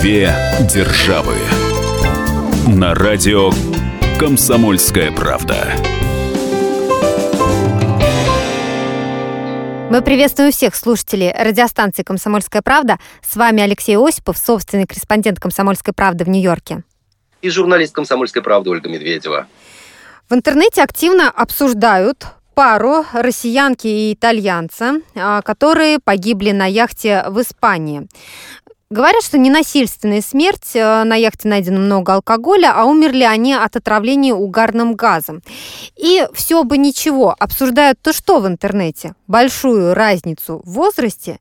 Две державы. На радио Комсомольская правда. Мы приветствуем всех слушателей радиостанции «Комсомольская правда». С вами Алексей Осипов, собственный корреспондент «Комсомольской правды» в Нью-Йорке. И журналист «Комсомольской правды» Ольга Медведева. В интернете активно обсуждают пару россиянки и итальянца, а, которые погибли на яхте в Испании. Говорят, что ненасильственная смерть, э, на яхте найдено много алкоголя, а умерли они от отравления угарным газом. И все бы ничего, обсуждают то что в интернете? Большую разницу в возрасте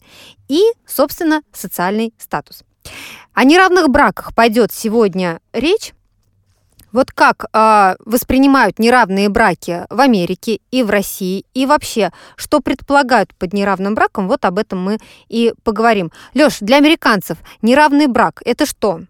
и, собственно, социальный статус. О неравных браках пойдет сегодня речь. Вот как э, воспринимают неравные браки в Америке и в России, и вообще, что предполагают под неравным браком, вот об этом мы и поговорим. Лёш, для американцев неравный брак – это что?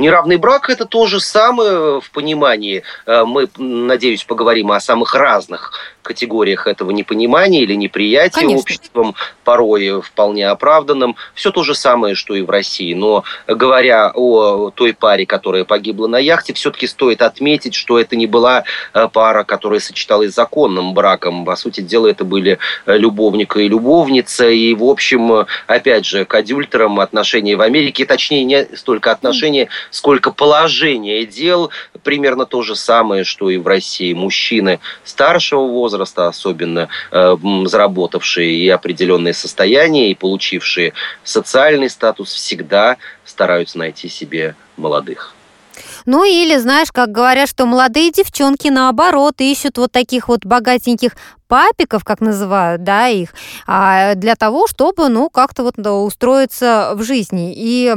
Неравный брак – это то же самое в понимании. Э, мы, надеюсь, поговорим о самых разных категориях этого непонимания или неприятия Конечно. обществом, порой вполне оправданным. Все то же самое, что и в России. Но говоря о той паре, которая погибла на яхте, все-таки стоит отметить, что это не была э, пара, которая сочеталась законным браком. По сути дела, это были э, любовник и любовница. И, в общем, опять же, к адюльтерам отношения в Америке, точнее, не столько отношения, сколько положение дел примерно то же самое, что и в России. Мужчины старшего возраста, особенно э, заработавшие и определенные состояния, и получившие социальный статус, всегда стараются найти себе молодых. Ну или, знаешь, как говорят, что молодые девчонки, наоборот, ищут вот таких вот богатеньких папиков, как называют, да, их, а, для того, чтобы, ну, как-то вот устроиться в жизни. И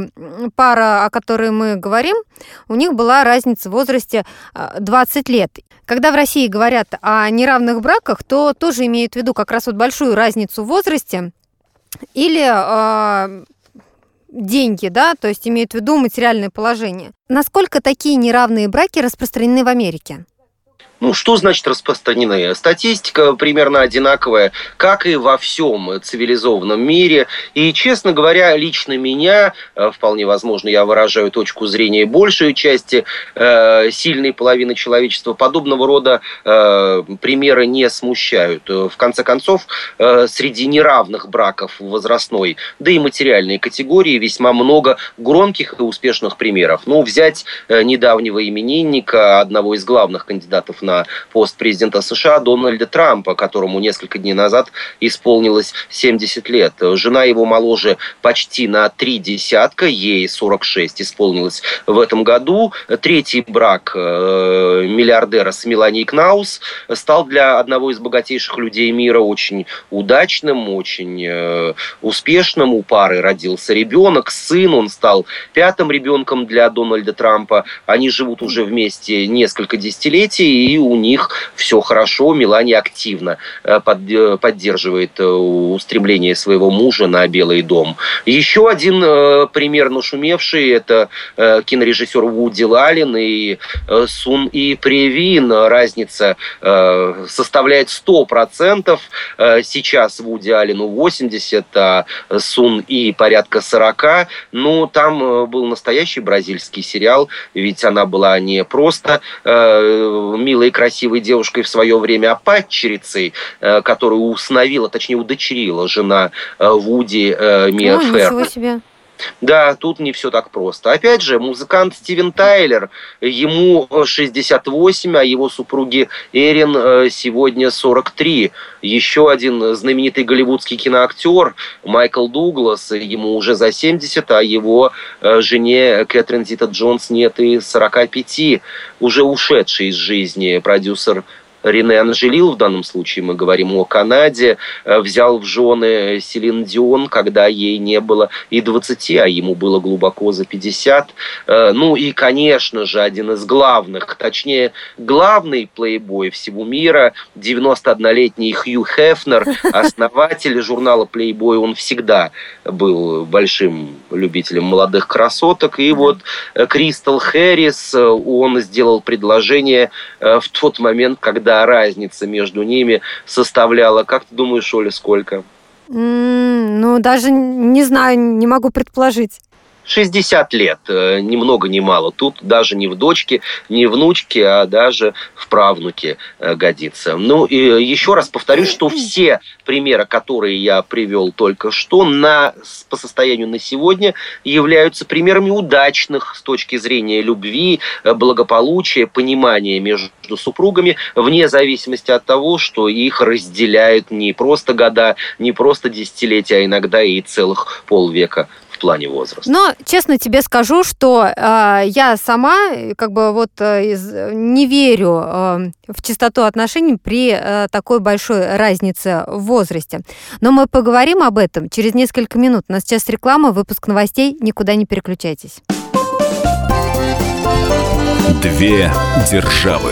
пара, о которой мы говорим, у них была разница в возрасте 20 а, лет. Когда в России говорят о неравных браках, то тоже имеют в виду как раз вот большую разницу в возрасте или э, деньги, да, то есть имеют в виду материальное положение. Насколько такие неравные браки распространены в Америке? Ну, что значит распространены? Статистика примерно одинаковая, как и во всем цивилизованном мире. И, честно говоря, лично меня, э, вполне возможно, я выражаю точку зрения большей части э, сильной половины человечества, подобного рода э, примеры не смущают. В конце концов, э, среди неравных браков возрастной, да и материальной категории весьма много громких и успешных примеров. Ну, взять э, недавнего именинника, одного из главных кандидатов на на пост президента США Дональда Трампа, которому несколько дней назад исполнилось 70 лет. Жена его моложе почти на три десятка, ей 46 исполнилось в этом году. Третий брак э, миллиардера с Меланией Кнаус стал для одного из богатейших людей мира очень удачным, очень э, успешным. У пары родился ребенок, сын, он стал пятым ребенком для Дональда Трампа. Они живут уже вместе несколько десятилетий, и у них все хорошо, Мелания активно э, э, поддерживает э, устремление своего мужа на Белый дом. Еще один пример нашумевший – это кинорежиссер Вуди Лалин и Сун И Превин. Разница составляет 100%. Сейчас Вуди Алину 80, а Сун И порядка 40. Ну, там был настоящий бразильский сериал, ведь она была не просто милой красивой девушкой в свое время, а падчерицей, э, которую усыновила, точнее удочерила жена э, Вуди э, Мия Ферр. Да, тут не все так просто. Опять же, музыкант Стивен Тайлер, ему 68, а его супруге Эрин э, сегодня 43. Еще один знаменитый голливудский киноактер Майкл Дуглас, ему уже за 70, а его э, жене Кэтрин Зита Джонс нет и 45, уже ушедший из жизни продюсер Рене Анжелил, в данном случае мы говорим о Канаде, э, взял в жены Селин Дион, когда ей не было и 20, а ему было глубоко за 50. Э, ну и, конечно же, один из главных, точнее, главный плейбой всего мира, 91-летний Хью Хефнер, основатель журнала Playboy, он всегда был большим любителем молодых красоток. И вот э, Кристал Хэрис, он сделал предложение в тот момент, когда когда разница между ними составляла, как ты думаешь, Оля, сколько? Mm, ну, даже не знаю, не могу предположить. 60 лет, э, ни много ни мало. Тут даже не в дочке, не внучке, а даже в правнуке э, годится. Ну и еще раз повторюсь, что все примеры, которые я привел только что, на, по состоянию на сегодня являются примерами удачных с точки зрения любви, э, благополучия, понимания между супругами, вне зависимости от того, что их разделяют не просто года, не просто десятилетия, а иногда и целых полвека плане возраста. Но, честно тебе скажу, что э, я сама как бы вот э, не верю э, в чистоту отношений при э, такой большой разнице в возрасте. Но мы поговорим об этом через несколько минут. У нас сейчас реклама, выпуск новостей. Никуда не переключайтесь. Две державы.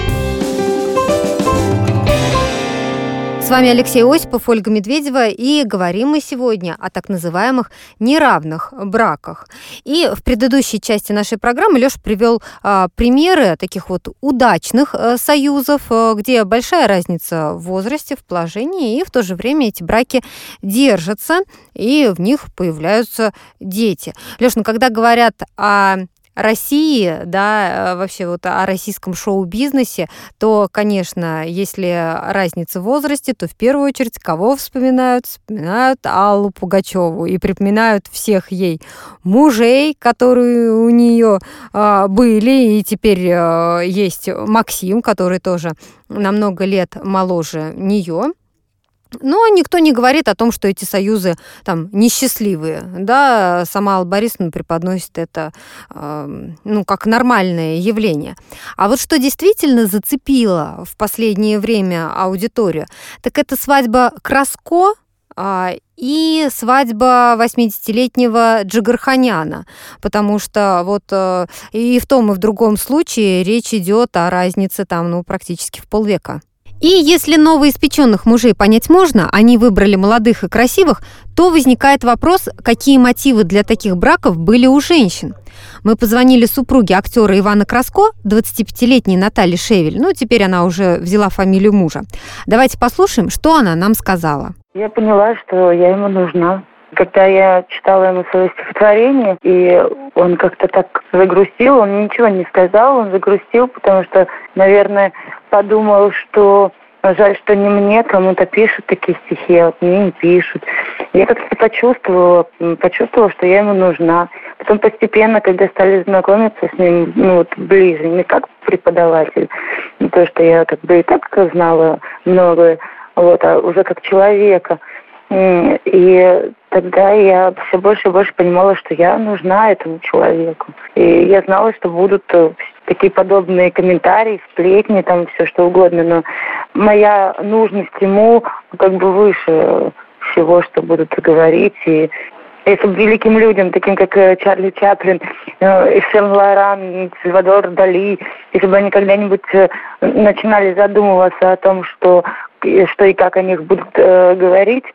Вами Алексей Осипов, Ольга Медведева, и говорим мы сегодня о так называемых неравных браках. И в предыдущей части нашей программы Леша привел а, примеры таких вот удачных а, союзов, а, где большая разница в возрасте, в положении, и в то же время эти браки держатся, и в них появляются дети. Леш, ну когда говорят о России, да, э, вообще вот о российском шоу-бизнесе, то, конечно, если разница в возрасте, то в первую очередь кого вспоминают? Вспоминают Аллу Пугачеву и припоминают всех ей мужей, которые у нее э, были, и теперь э, есть Максим, который тоже на много лет моложе нее. Но никто не говорит о том, что эти союзы там несчастливые. Да, сама Алла Борисовна преподносит это э, ну, как нормальное явление. А вот что действительно зацепило в последнее время аудиторию, так это свадьба Краско э, и свадьба 80-летнего Джигарханяна, потому что вот э, и в том, и в другом случае речь идет о разнице там, ну, практически в полвека. И если новоиспеченных мужей понять можно, они выбрали молодых и красивых, то возникает вопрос, какие мотивы для таких браков были у женщин. Мы позвонили супруге актера Ивана Краско, 25-летней Наталье Шевель. Ну, теперь она уже взяла фамилию мужа. Давайте послушаем, что она нам сказала. Я поняла, что я ему нужна. Когда я читала ему свое стихотворение, и он как-то так загрустил, он ничего не сказал, он загрустил, потому что, наверное, подумал, что жаль, что не мне, кому-то пишут такие стихи, а вот мне не пишут. Я как-то почувствовала, почувствовала, что я ему нужна. Потом постепенно, когда стали знакомиться с ним, ну вот ближе, не как преподаватель, не то, что я как бы и так знала многое, вот, а уже как человека – и тогда я все больше и больше понимала, что я нужна этому человеку. И я знала, что будут э, такие подобные комментарии, сплетни, там все что угодно, но моя нужность ему как бы выше всего, что будут говорить. И если бы великим людям, таким как э, Чарли Чаплин, э, Сен Лоран, Сальвадор Дали, если бы они когда-нибудь начинали задумываться о том, что, что и как о них будут э, говорить,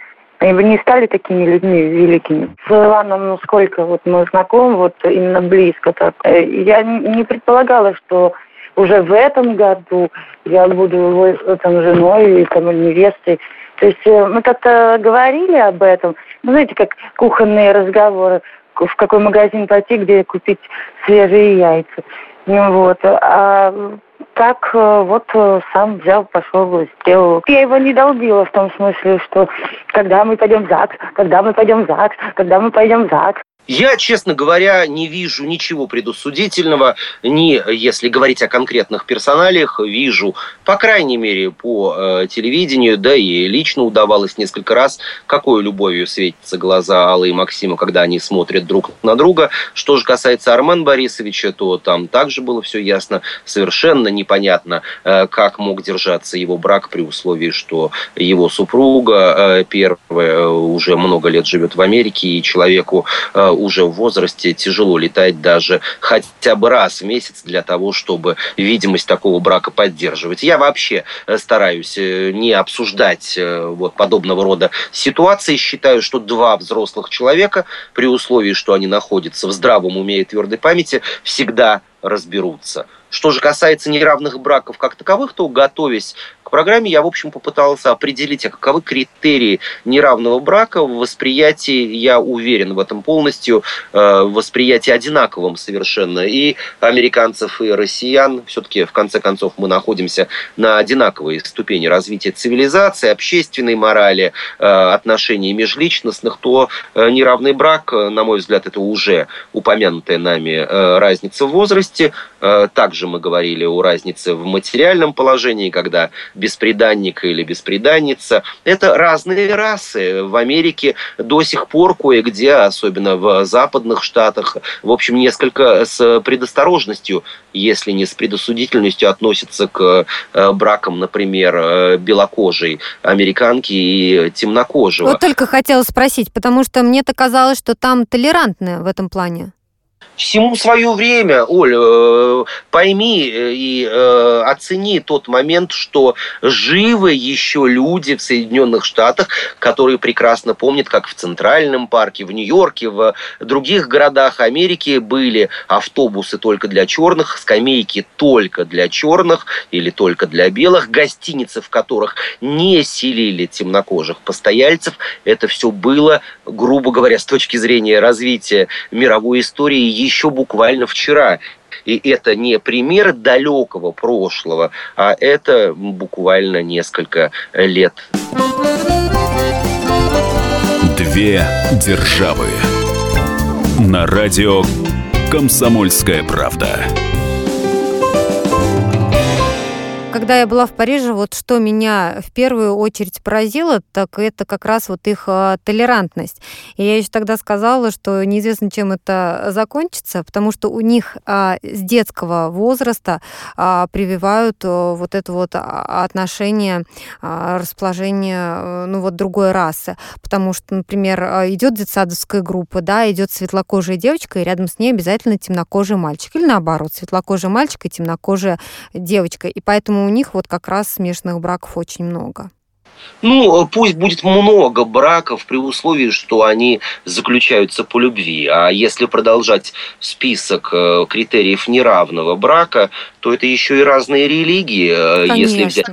они бы не стали такими людьми великими. С Иваном, ну сколько вот мы знакомы, вот именно близко так. Э, я не предполагала, что уже в этом году я буду его там, женой и там, невестой. То есть э, мы как-то говорили об этом. Ну, знаете, как кухонные разговоры, в какой магазин пойти, где купить свежие яйца. Вот. А так э, вот э, сам взял, пошел, сделал. Я его не долбила в том смысле, что когда мы пойдем в ЗАГС, когда мы пойдем в ЗАГС, когда мы пойдем в ЗАГС. Я, честно говоря, не вижу ничего предусудительного, ни, если говорить о конкретных персоналиях, вижу, по крайней мере, по э, телевидению, да и лично удавалось несколько раз, какой любовью светятся глаза Аллы и Максима, когда они смотрят друг на друга. Что же касается Армена Борисовича, то там также было все ясно, совершенно непонятно, э, как мог держаться его брак при условии, что его супруга э, первая э, уже много лет живет в Америке, и человеку э, уже в возрасте тяжело летать даже хотя бы раз в месяц для того, чтобы видимость такого брака поддерживать. Я вообще э, стараюсь э, не обсуждать э, вот подобного рода ситуации. Считаю, что два взрослых человека, при условии, что они находятся в здравом уме и твердой памяти, всегда разберутся. Что же касается неравных браков как таковых, то, готовясь к программе, я, в общем, попытался определить, а каковы критерии неравного брака в восприятии, я уверен в этом полностью, э, в восприятии одинаковым совершенно и американцев, и россиян. Все-таки, в конце концов, мы находимся на одинаковой ступени развития цивилизации, общественной морали, э, отношений межличностных, то э, неравный брак, на мой взгляд, это уже упомянутая нами разница в возрасте. Также также мы говорили о разнице в материальном положении, когда бесприданник или бесприданница. Это разные расы. В Америке до сих пор кое-где, особенно в западных штатах, в общем, несколько с предосторожностью, если не с предосудительностью, относятся к э, бракам, например, э, белокожей американки и темнокожего. Вот только хотела спросить, потому что мне-то казалось, что там толерантны в этом плане. Всему свое время, Оль, э, пойми э, и э, оцени тот момент, что живы еще люди в Соединенных Штатах, которые прекрасно помнят, как в Центральном парке, в Нью-Йорке, в других городах Америки были автобусы только для черных, скамейки только для черных или только для белых, гостиницы, в которых не селили темнокожих постояльцев. Это все было, грубо говоря, с точки зрения развития мировой истории, еще буквально вчера. И это не пример далекого прошлого, а это буквально несколько лет. Две державы. На радио «Комсомольская правда» когда я была в Париже, вот что меня в первую очередь поразило, так это как раз вот их а, толерантность. И я еще тогда сказала, что неизвестно, чем это закончится, потому что у них а, с детского возраста а, прививают вот это вот отношение, расположение, ну вот другой расы. Потому что, например, идет детсадовская группа, да, идет светлокожая девочка, и рядом с ней обязательно темнокожий мальчик. Или наоборот, светлокожий мальчик и темнокожая девочка. И поэтому у них вот как раз смешанных браков очень много. Ну, пусть будет много браков при условии, что они заключаются по любви. А если продолжать список э, критериев неравного брака, то это еще и разные религии. Конечно. Если взять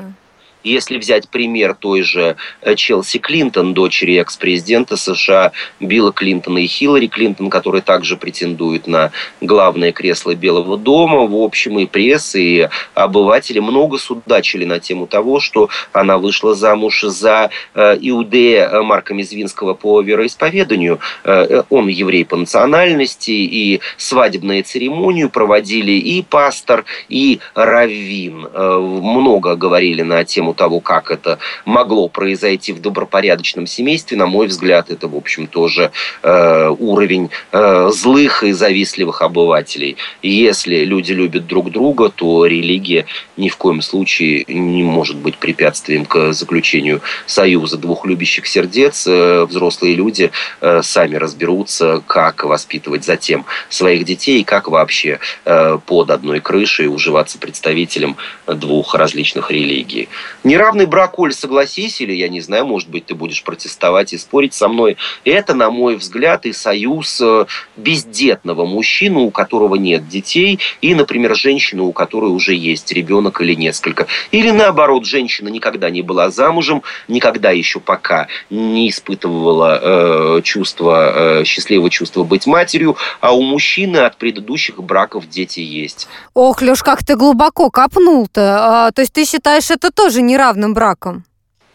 если взять пример той же э, Челси Клинтон, дочери экс-президента США Билла Клинтона и Хиллари Клинтон, которые также претендуют на главное кресло Белого дома, в общем, и пресса, и обыватели много судачили на тему того, что она вышла замуж за э, иудея Марка Мизвинского по вероисповеданию. Э, он еврей по национальности, и свадебную церемонию проводили и пастор, и раввин. Много говорили на тему того, как это могло произойти в добропорядочном семействе, на мой взгляд, это, в общем, тоже э, уровень э, злых и завистливых обывателей. Если люди любят друг друга, то религия ни в коем случае не может быть препятствием к заключению союза двух любящих сердец. Э, взрослые люди э, сами разберутся, как воспитывать затем своих детей и как вообще э, под одной крышей уживаться представителям двух различных религий. Неравный брак, Оль, согласись, или, я не знаю, может быть, ты будешь протестовать и спорить со мной. Это, на мой взгляд, и союз э, бездетного мужчины, у которого нет детей, и, например, женщины, у которой уже есть ребенок или несколько. Или, наоборот, женщина никогда не была замужем, никогда еще пока не испытывала э, чувство, э, счастливого чувства быть матерью, а у мужчины от предыдущих браков дети есть. Ох, Леш, как ты глубоко копнул-то. А, то есть ты считаешь это тоже не неравным браком?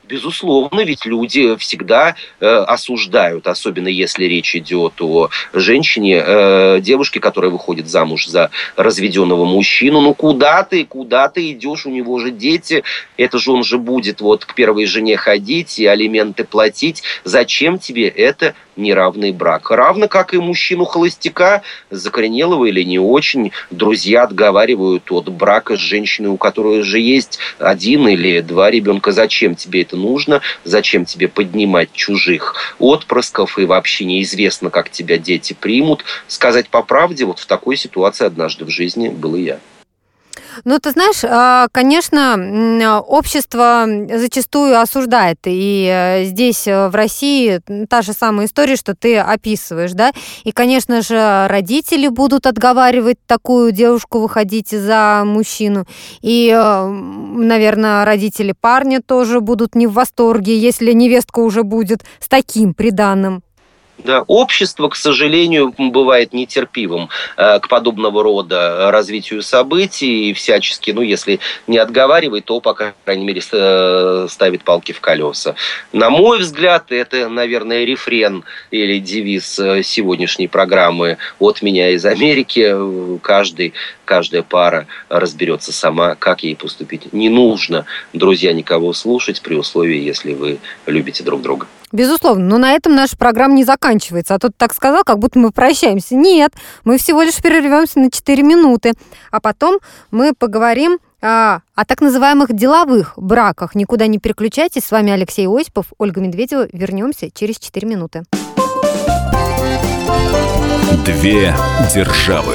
безусловно, ведь люди всегда э, осуждают, особенно если речь идет о женщине, э, девушке, которая выходит замуж за разведенного мужчину. Ну куда ты, куда ты идешь, у него же дети, это же он же будет вот к первой жене ходить и алименты платить. Зачем тебе это неравный брак? Равно как и мужчину-холостяка, закоренелого или не очень, друзья отговаривают от брака с женщиной, у которой уже есть один или два ребенка. Зачем тебе это нужно? Зачем тебе поднимать чужих отпрысков? И вообще неизвестно, как тебя дети примут. Сказать по правде, вот в такой ситуации однажды в жизни был и я. Ну, ты знаешь, а, конечно, общество зачастую осуждает. И э, здесь, э, в России, та же самая история, что ты описываешь, да? И, конечно же, родители будут отговаривать такую девушку выходить за мужчину. И, э, наверное, родители парня тоже будут не в восторге, если невестка уже будет с таким приданным. Да, общество, к сожалению, бывает нетерпивым э, к подобного рода развитию событий и всячески, ну, если не отговаривает, то, по крайней мере, э, ставит палки в колеса. На мой взгляд, это, наверное, рефрен или девиз э, сегодняшней программы «От меня из Америки». Каждый, каждая пара разберется сама, как ей поступить. Не нужно, друзья, никого слушать при условии, если вы любите друг друга. Безусловно, но на этом наша программа не заканчивается. А тут так сказал, как будто мы прощаемся. Нет, мы всего лишь прервемся на 4 минуты. А потом мы поговорим а, о так называемых деловых браках. Никуда не переключайтесь. С вами Алексей Осипов, Ольга Медведева. Вернемся через 4 минуты. Две державы.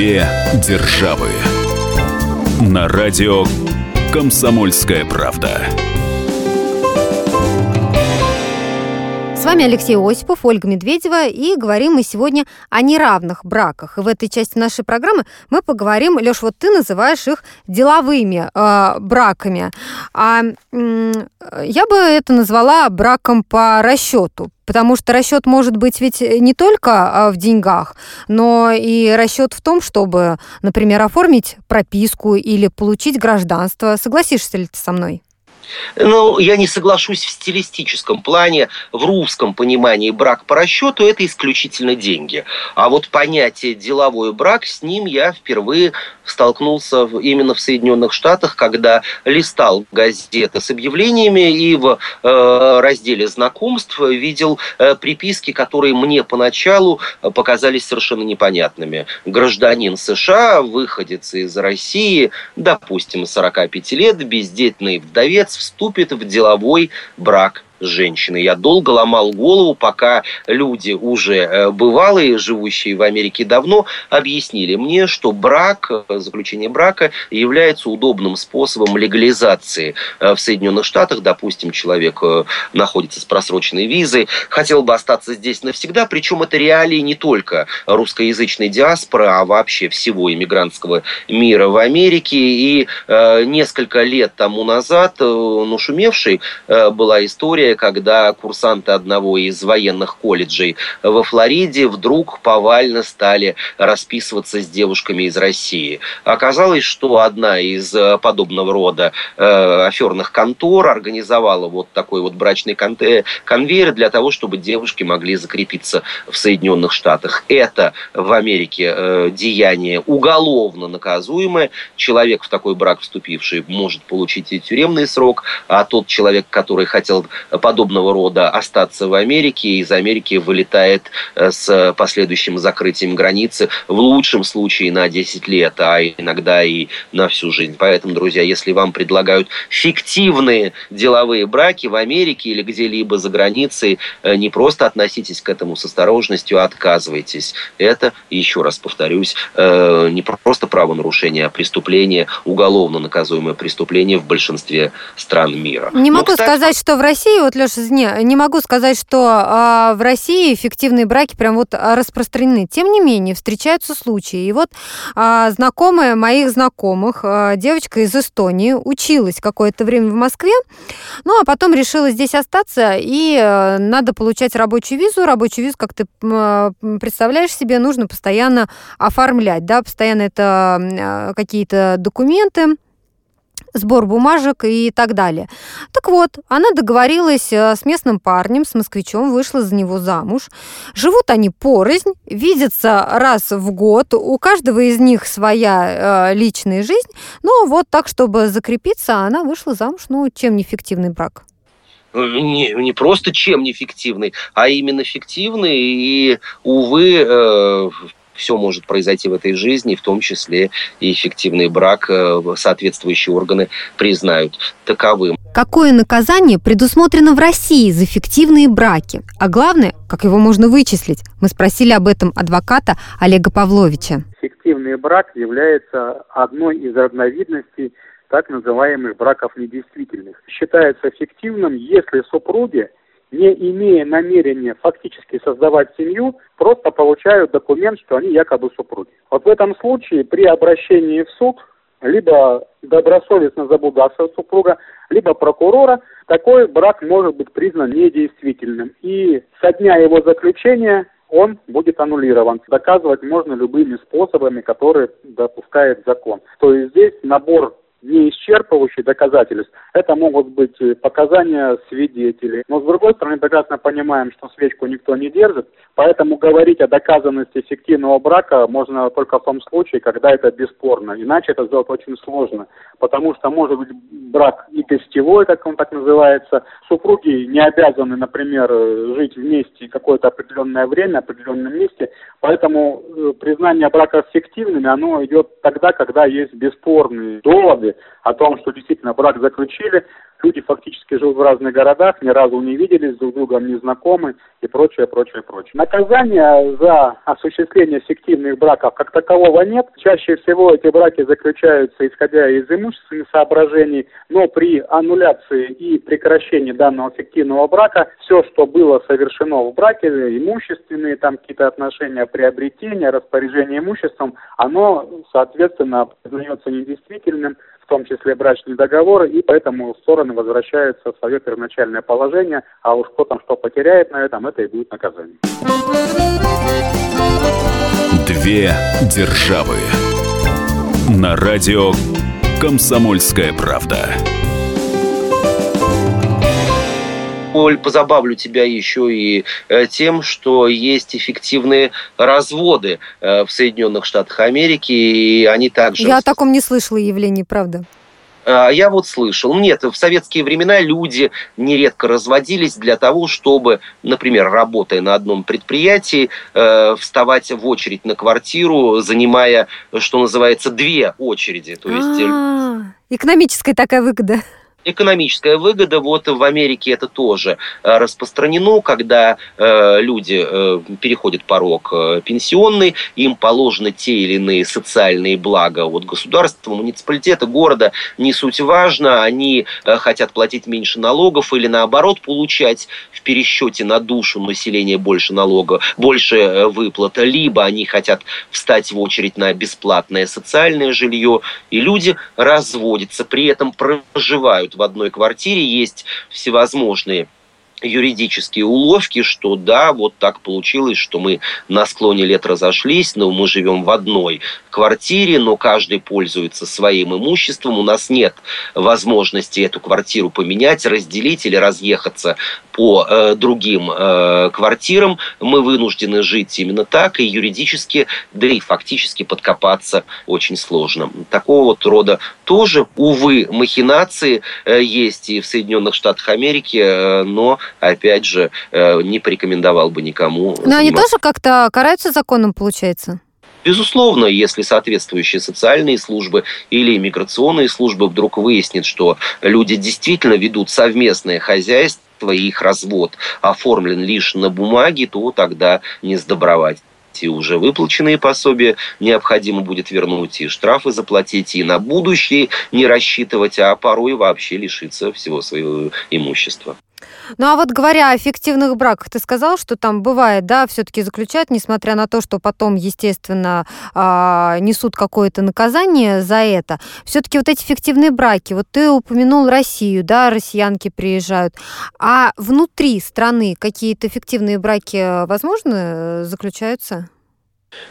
Две державы. На радио «Комсомольская правда». С вами Алексей Осипов, Ольга Медведева, и говорим мы сегодня о неравных браках. И в этой части нашей программы мы поговорим, Леш, вот ты называешь их деловыми э, браками. А э, я бы это назвала браком по расчету, Потому что расчет может быть ведь не только а, в деньгах, но и расчет в том, чтобы, например, оформить прописку или получить гражданство. Согласишься ли ты со мной? Ну, я не соглашусь в стилистическом плане. В русском понимании брак по расчету – это исключительно деньги. А вот понятие «деловой брак» с ним я впервые столкнулся именно в Соединенных Штатах, когда листал газеты с объявлениями и в э, разделе знакомств видел э, приписки, которые мне поначалу показались совершенно непонятными. Гражданин США, выходец из России, допустим, 45 лет, бездетный вдовец, вступит в деловой брак с женщиной. Я долго ломал голову, пока люди уже э, бывалые, живущие в Америке давно, объяснили мне, что брак, э, заключение брака является удобным способом легализации э, в Соединенных Штатах. Допустим, человек находится с просроченной визой, хотел бы остаться здесь навсегда, причем это реалии не только русскоязычной диаспоры, а вообще всего иммигрантского мира в Америке. И несколько лет тому назад, ну, шумевшей была история, история, когда курсанты одного из военных колледжей во Флориде вдруг повально стали расписываться с девушками из России. Оказалось, что одна из э, подобного рода э, аферных контор организовала вот такой вот брачный конвейер для того, чтобы девушки могли закрепиться в Соединенных Штатах. Это в Америке э, деяние уголовно наказуемое. Человек в такой брак вступивший может получить и тюремный срок, а тот человек, который хотел подобного рода остаться в Америке, и из Америки вылетает с последующим закрытием границы в лучшем случае на 10 лет, а иногда и на всю жизнь. Поэтому, друзья, если вам предлагают фиктивные деловые браки в Америке или где-либо за границей, не просто относитесь к этому с осторожностью, а отказывайтесь. Это, еще раз повторюсь, не просто правонарушение, а преступление, уголовно наказуемое преступление в большинстве стран мира. Не могу кстати, сказать, что в России, вот, Леша, не, не могу сказать, что а, в России фиктивные браки прям вот распространены. Тем не менее, встречаются случаи. И вот а, знакомая моих знакомых, а, девочка из Эстонии, училась какое-то время в Москве, ну а потом решила здесь остаться, и а, надо получать рабочую визу. Рабочую визу, как ты а, представляешь себе, нужно постоянно оформлять, да, постоянно это а, какие-то документы, сбор бумажек и так далее. Так вот, она договорилась э, с местным парнем, с москвичом, вышла за него замуж. Живут они порознь, видятся раз в год, у каждого из них своя э, личная жизнь, но вот так, чтобы закрепиться, она вышла замуж. Ну, чем не брак? Э, не, не просто чем неэффективный, а именно фиктивный. И, увы, э, все может произойти в этой жизни, в том числе и эффективный брак э, соответствующие органы признают таковым. Какое наказание предусмотрено в России за фиктивные браки? А главное, как его можно вычислить? Мы спросили об этом адвоката Олега Павловича. Фиктивный брак является одной из разновидностей так называемых браков недействительных. Считается фиктивным, если супруги не имея намерения фактически создавать семью, просто получают документ, что они якобы супруги. Вот в этом случае при обращении в суд либо добросовестно заблудавшего супруга, либо прокурора, такой брак может быть признан недействительным. И со дня его заключения он будет аннулирован. Доказывать можно любыми способами, которые допускает закон. То есть здесь набор не исчерпывающих доказательств. Это могут быть э, показания свидетелей. Но с другой стороны, прекрасно понимаем, что свечку никто не держит, поэтому говорить о доказанности фиктивного брака можно только в том случае, когда это бесспорно. Иначе это сделать очень сложно, потому что может быть брак гостевой, как он так называется. Супруги не обязаны, например, жить вместе какое-то определенное время, определенном месте, поэтому э, признание брака фиктивными, оно идет тогда, когда есть бесспорные доводы, о том, что действительно брак заключили, люди фактически живут в разных городах, ни разу не виделись, друг с другом не знакомы и прочее, прочее, прочее. Наказания за осуществление фиктивных браков как такового нет. Чаще всего эти браки заключаются исходя из имущественных соображений, но при аннуляции и прекращении данного фиктивного брака все, что было совершено в браке, имущественные там какие-то отношения, приобретения, распоряжение имуществом, оно, соответственно, признается недействительным, том числе брачный договор, и поэтому стороны возвращаются в свое первоначальное положение, а уж кто там что потеряет на этом, это и будет наказание. Две державы. На радио «Комсомольская правда». Позабавлю тебя еще и э, тем, что есть эффективные разводы э, в Соединенных Штатах Америки, и они также... Я о таком не слышала явлении, правда. А, я вот слышал. Нет, в советские времена люди нередко разводились для того, чтобы, например, работая на одном предприятии, э, вставать в очередь на квартиру, занимая, что называется, две очереди. То есть... А, экономическая такая выгода экономическая выгода. Вот в Америке это тоже э, распространено, когда э, люди э, переходят порог э, пенсионный, им положены те или иные социальные блага от государства, муниципалитета, города, не суть важно, они э, хотят платить меньше налогов или наоборот получать в пересчете на душу населения больше налога, больше э, выплат, либо они хотят встать в очередь на бесплатное социальное жилье, и люди разводятся, при этом проживают в одной квартире, есть всевозможные юридические уловки, что да, вот так получилось, что мы на склоне лет разошлись, но мы живем в одной квартире, но каждый пользуется своим имуществом. У нас нет возможности эту квартиру поменять, разделить или разъехаться по э, другим э, квартирам. Мы вынуждены жить именно так, и юридически, да и фактически подкопаться очень сложно. Такого вот рода тоже, увы, махинации э, есть и в Соединенных Штатах Америки, э, но, опять же, э, не порекомендовал бы никому. Но они тоже как-то караются законом, получается? Безусловно, если соответствующие социальные службы или иммиграционные службы вдруг выяснят, что люди действительно ведут совместное хозяйство, и их развод оформлен лишь на бумаге, то тогда не сдобровать и уже выплаченные пособия необходимо будет вернуть, и штрафы заплатить, и на будущее не рассчитывать, а порой вообще лишиться всего своего имущества. Ну а вот говоря о фиктивных браках, ты сказал, что там бывает, да, все-таки заключают, несмотря на то, что потом, естественно, а, несут какое-то наказание за это. Все-таки вот эти фиктивные браки, вот ты упомянул Россию, да, россиянки приезжают, а внутри страны какие-то фиктивные браки, возможно, заключаются?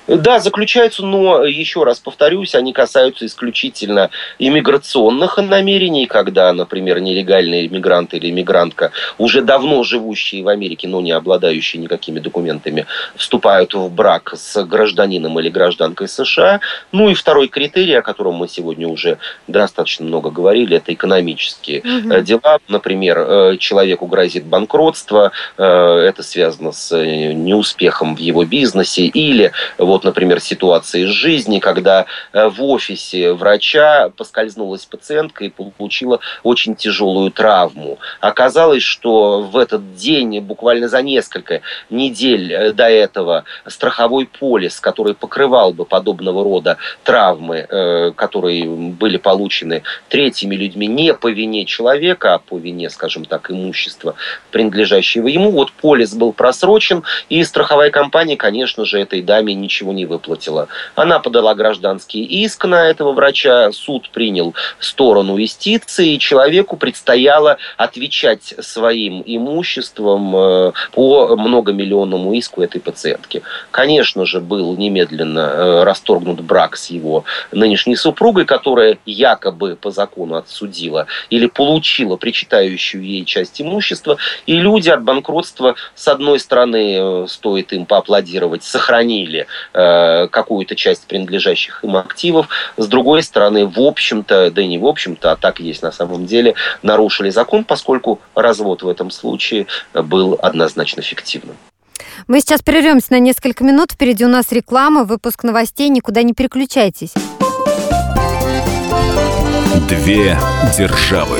Да, заключаются, но, еще раз повторюсь, они касаются исключительно иммиграционных намерений, когда, например, нелегальный иммигрант или иммигрантка, уже давно живущие в Америке, но не обладающие никакими документами, вступают в брак с гражданином или гражданкой США. Ну и второй критерий, о котором мы сегодня уже достаточно много говорили, это экономические угу. дела. Например, э, человеку грозит банкротство, э, это связано с неуспехом в его бизнесе, или вот, например, ситуации из жизни, когда э, в офисе врача поскользнулась пациентка и получила очень тяжелую травму. Оказалось, что в этот день, буквально за несколько недель э, до этого, страховой полис, который покрывал бы подобного рода травмы, э, которые были получены третьими людьми не по вине человека, а по вине, скажем так, имущества, принадлежащего ему, вот полис был просрочен, и страховая компания, конечно же, этой даме ничего не выплатила. Она подала гражданский иск на этого врача, суд принял сторону юстиции, и человеку предстояло отвечать своим имуществом э, по многомиллионному иску этой пациентки. Конечно же, был немедленно э, расторгнут брак с его нынешней супругой, которая якобы по закону отсудила или получила причитающую ей часть имущества, и люди от банкротства, с одной стороны, э, стоит им поаплодировать, сохранили Э, какую-то часть принадлежащих им активов. С другой стороны, в общем-то, да и не в общем-то, а так и есть на самом деле, нарушили закон, поскольку развод в этом случае был однозначно фиктивным. Мы сейчас прервемся на несколько минут. Впереди у нас реклама, выпуск новостей. Никуда не переключайтесь. Две державы.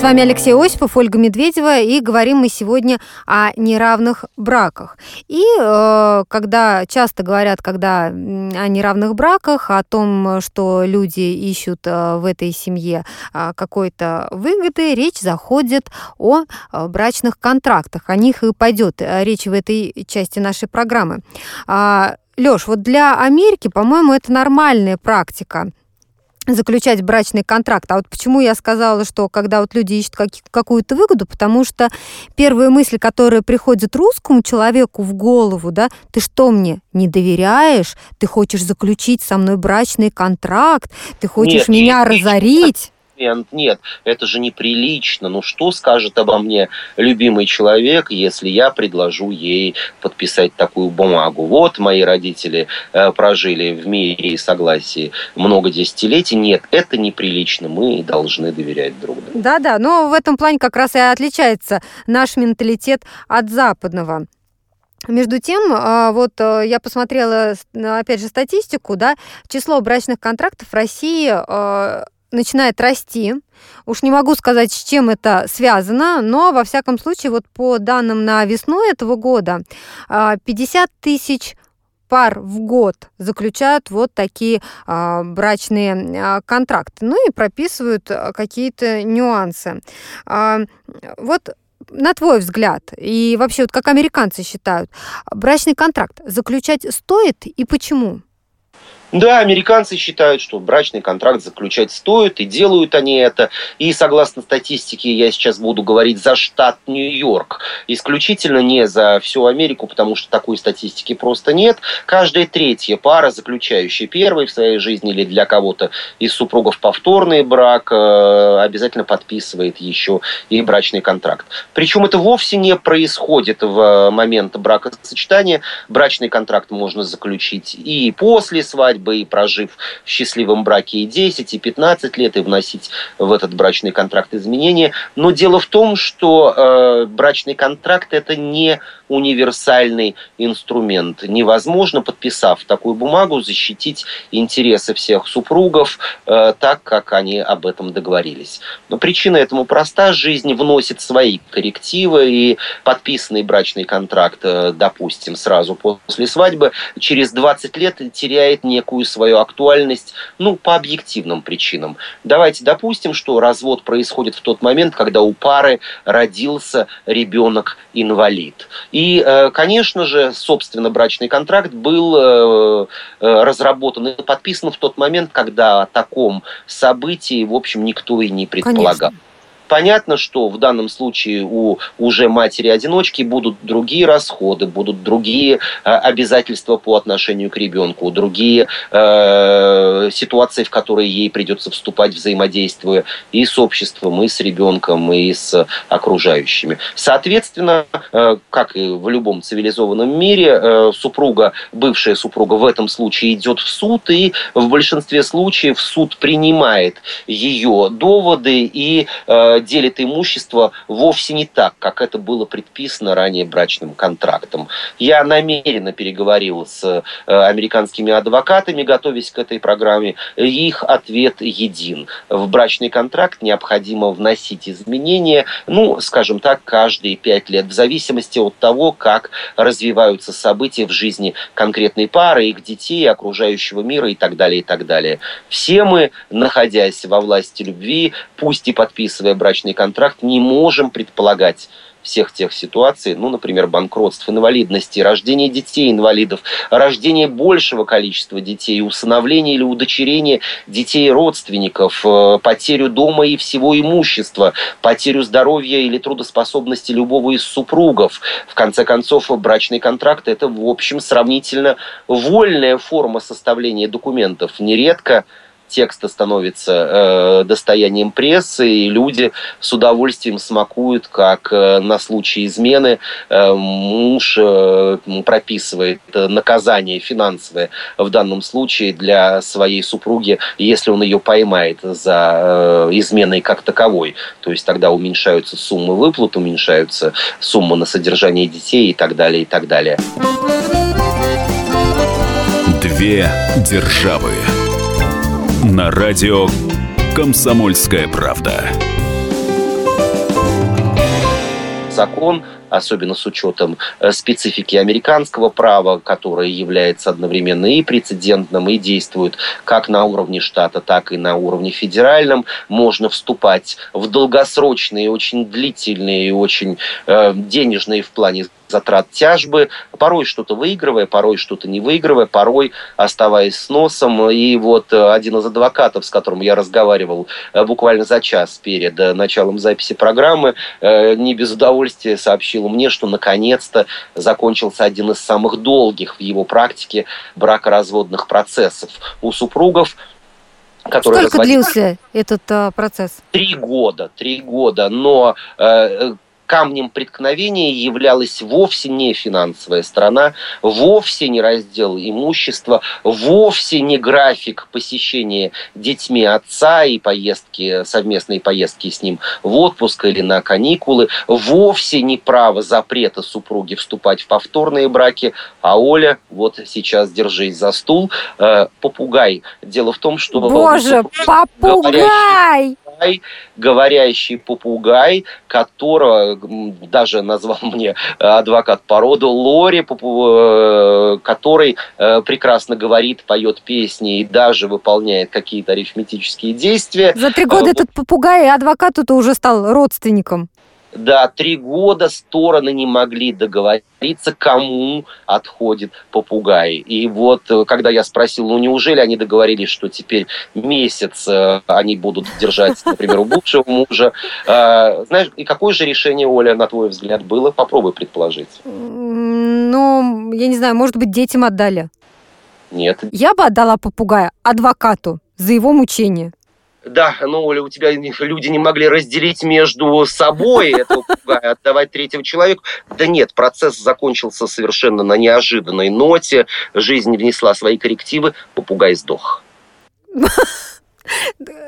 С вами Алексей Осипов, Ольга Медведева, и говорим мы сегодня о неравных браках. И э, когда часто говорят, когда о неравных браках, о том, что люди ищут э, в этой семье э, какой-то выгоды, речь заходит о э, брачных контрактах. О них и пойдет речь в этой части нашей программы. А, Лёш, вот для Америки, по-моему, это нормальная практика заключать брачный контракт. А вот почему я сказала, что когда вот люди ищут как, какую-то выгоду, потому что первые мысли, которые приходят русскому человеку в голову, да, ты что мне не доверяешь, ты хочешь заключить со мной брачный контракт, ты хочешь нет, меня разорить момент, нет, это же неприлично. Ну что скажет обо мне любимый человек, если я предложу ей подписать такую бумагу? Вот мои родители э, прожили в мире и согласии много десятилетий. Нет, это неприлично. Мы должны доверять друг другу. Да-да, но в этом плане как раз и отличается наш менталитет от западного. Между тем, а, вот э, я посмотрела, опять же, статистику, да, число брачных контрактов в России э, начинает расти. Уж не могу сказать, с чем это связано, но, во всяком случае, вот по данным на весну этого года, 50 а, тысяч пар в год заключают вот такие а, брачные а, контракты. Ну и прописывают какие-то нюансы. А, вот на твой взгляд, и вообще, вот как американцы считают, брачный контракт заключать стоит и почему? Да, американцы считают, что брачный контракт заключать стоит, и делают они это. И согласно статистике, я сейчас буду говорить за штат Нью-Йорк, исключительно не за всю Америку, потому что такой статистики просто нет. Каждая третья пара, заключающая первый в своей жизни или для кого-то из супругов повторный брак, э, обязательно подписывает еще и брачный контракт. Причем это вовсе не происходит в момент бракосочетания. Брачный контракт можно заключить и после свадьбы, бы и прожив в счастливом браке и 10, и 15 лет, и вносить в этот брачный контракт изменения. Но дело в том, что э, брачный контракт это не универсальный инструмент. Невозможно, подписав такую бумагу, защитить интересы всех супругов э, так, как они об этом договорились. Но причина этому проста. Жизнь вносит свои коррективы, и подписанный брачный контракт, э, допустим, сразу после свадьбы, через 20 лет теряет некую свою актуальность, ну, по объективным причинам. Давайте допустим, что развод происходит в тот момент, когда у пары родился ребенок-инвалид. И, э, конечно же, собственно, брачный контракт был э, э, разработан и подписан в тот момент, когда о таком событии, в общем, никто и не предполагал. Конечно. Понятно, что в данном случае у уже матери-одиночки будут другие расходы, будут другие э, обязательства по отношению к ребенку, другие э, ситуации, в которые ей придется вступать, взаимодействуя и с обществом, и с ребенком, и с окружающими. Соответственно, э, как и в любом цивилизованном мире, э, супруга, бывшая супруга в этом случае идет в суд, и в большинстве случаев суд принимает ее доводы и э, делит имущество вовсе не так, как это было предписано ранее брачным контрактом. Я намеренно переговорил с э, американскими адвокатами, готовясь к этой программе. Их ответ един. В брачный контракт необходимо вносить изменения, ну, скажем так, каждые пять лет, в зависимости от того, как развиваются события в жизни конкретной пары, их детей, окружающего мира и так далее, и так далее. Все мы, находясь во власти любви, пусть и подписывая брачный брачный контракт, не можем предполагать всех тех ситуаций, ну, например, банкротств, инвалидности, рождение детей-инвалидов, рождение большего количества детей, усыновление или удочерение детей родственников, э, потерю дома и всего имущества, потерю здоровья или трудоспособности любого из супругов. В конце концов, брачный контракт – это, в общем, сравнительно вольная форма составления документов. Нередко текста становится э, достоянием прессы, и люди с удовольствием смакуют, как э, на случай измены э, муж э, прописывает наказание финансовое в данном случае для своей супруги, если он ее поймает за э, изменой как таковой. То есть тогда уменьшаются суммы выплат, уменьшаются суммы на содержание детей и так далее, и так далее. Две державы на радио «Комсомольская правда». Закон особенно с учетом э, специфики американского права, которое является одновременно и прецедентным, и действует как на уровне штата, так и на уровне федеральном. Можно вступать в долгосрочные, очень длительные и очень э, денежные в плане затрат тяжбы, порой что-то выигрывая, порой что-то не выигрывая, порой оставаясь с носом. И вот э, один из адвокатов, с которым я разговаривал э, буквально за час перед началом записи программы, не без удовольствия сообщил мне, что наконец-то закончился один из самых долгих в его практике бракоразводных процессов у супругов. Сколько разводили... длился этот а, процесс? Три года, три года. Но э, камнем преткновения являлась вовсе не финансовая сторона, вовсе не раздел имущества, вовсе не график посещения детьми отца и поездки, совместные поездки с ним в отпуск или на каникулы, вовсе не право запрета супруги вступать в повторные браки, а Оля, вот сейчас держись за стул, э, попугай. Дело в том, что... Боже, попугай! Попугай, говорящий попугай, которого даже назвал мне адвокат по роду Лори, э, который э, прекрасно говорит, поет песни и даже выполняет какие-то арифметические действия. За три года этот попугай и адвокату-то уже стал родственником. Да, три года стороны не могли договориться, кому отходит попугай. И вот, э, когда я спросил, ну неужели они договорились, что теперь месяц э, они будут держать, например, у бывшего мужа. Э, знаешь, и какое же решение, Оля, на твой взгляд, было? Попробуй предположить. Ну, я не знаю, может быть, детям отдали? Нет. Я бы отдала попугая адвокату за его мучение. Да, ну, у тебя люди не могли разделить между собой этого попугая, отдавать третьего человеку. Да нет, процесс закончился совершенно на неожиданной ноте. Жизнь внесла свои коррективы, попугай сдох.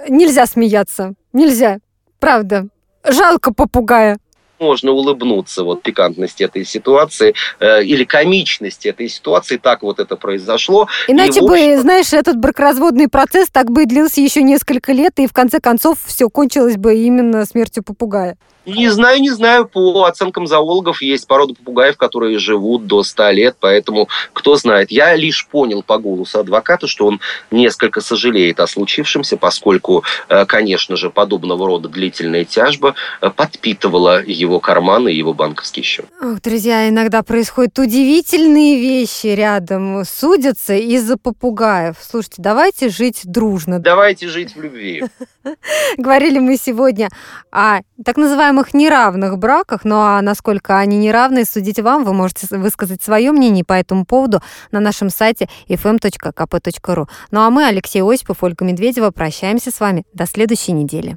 Нельзя смеяться, нельзя, правда. Жалко попугая можно улыбнуться вот пикантности этой ситуации э, или комичности этой ситуации. Так вот это произошло. Иначе и, бы, общем... знаешь, этот бракоразводный процесс так бы и длился еще несколько лет, и в конце концов все кончилось бы именно смертью попугая. Не знаю, не знаю. По оценкам зоологов есть порода попугаев, которые живут до 100 лет, поэтому кто знает. Я лишь понял по голосу адвоката, что он несколько сожалеет о случившемся, поскольку, э, конечно же, подобного рода длительная тяжба э, подпитывала его карманы и его банковский счет. Ох, друзья, иногда происходят удивительные вещи рядом. Судятся из-за попугаев. Слушайте, давайте жить дружно. Давайте жить в любви. Говорили мы сегодня о так называемых неравных браках, ну а насколько они неравны, судите вам, вы можете высказать свое мнение по этому поводу на нашем сайте fm.kp.ru. Ну а мы, Алексей Осипов, Ольга Медведева, прощаемся с вами до следующей недели.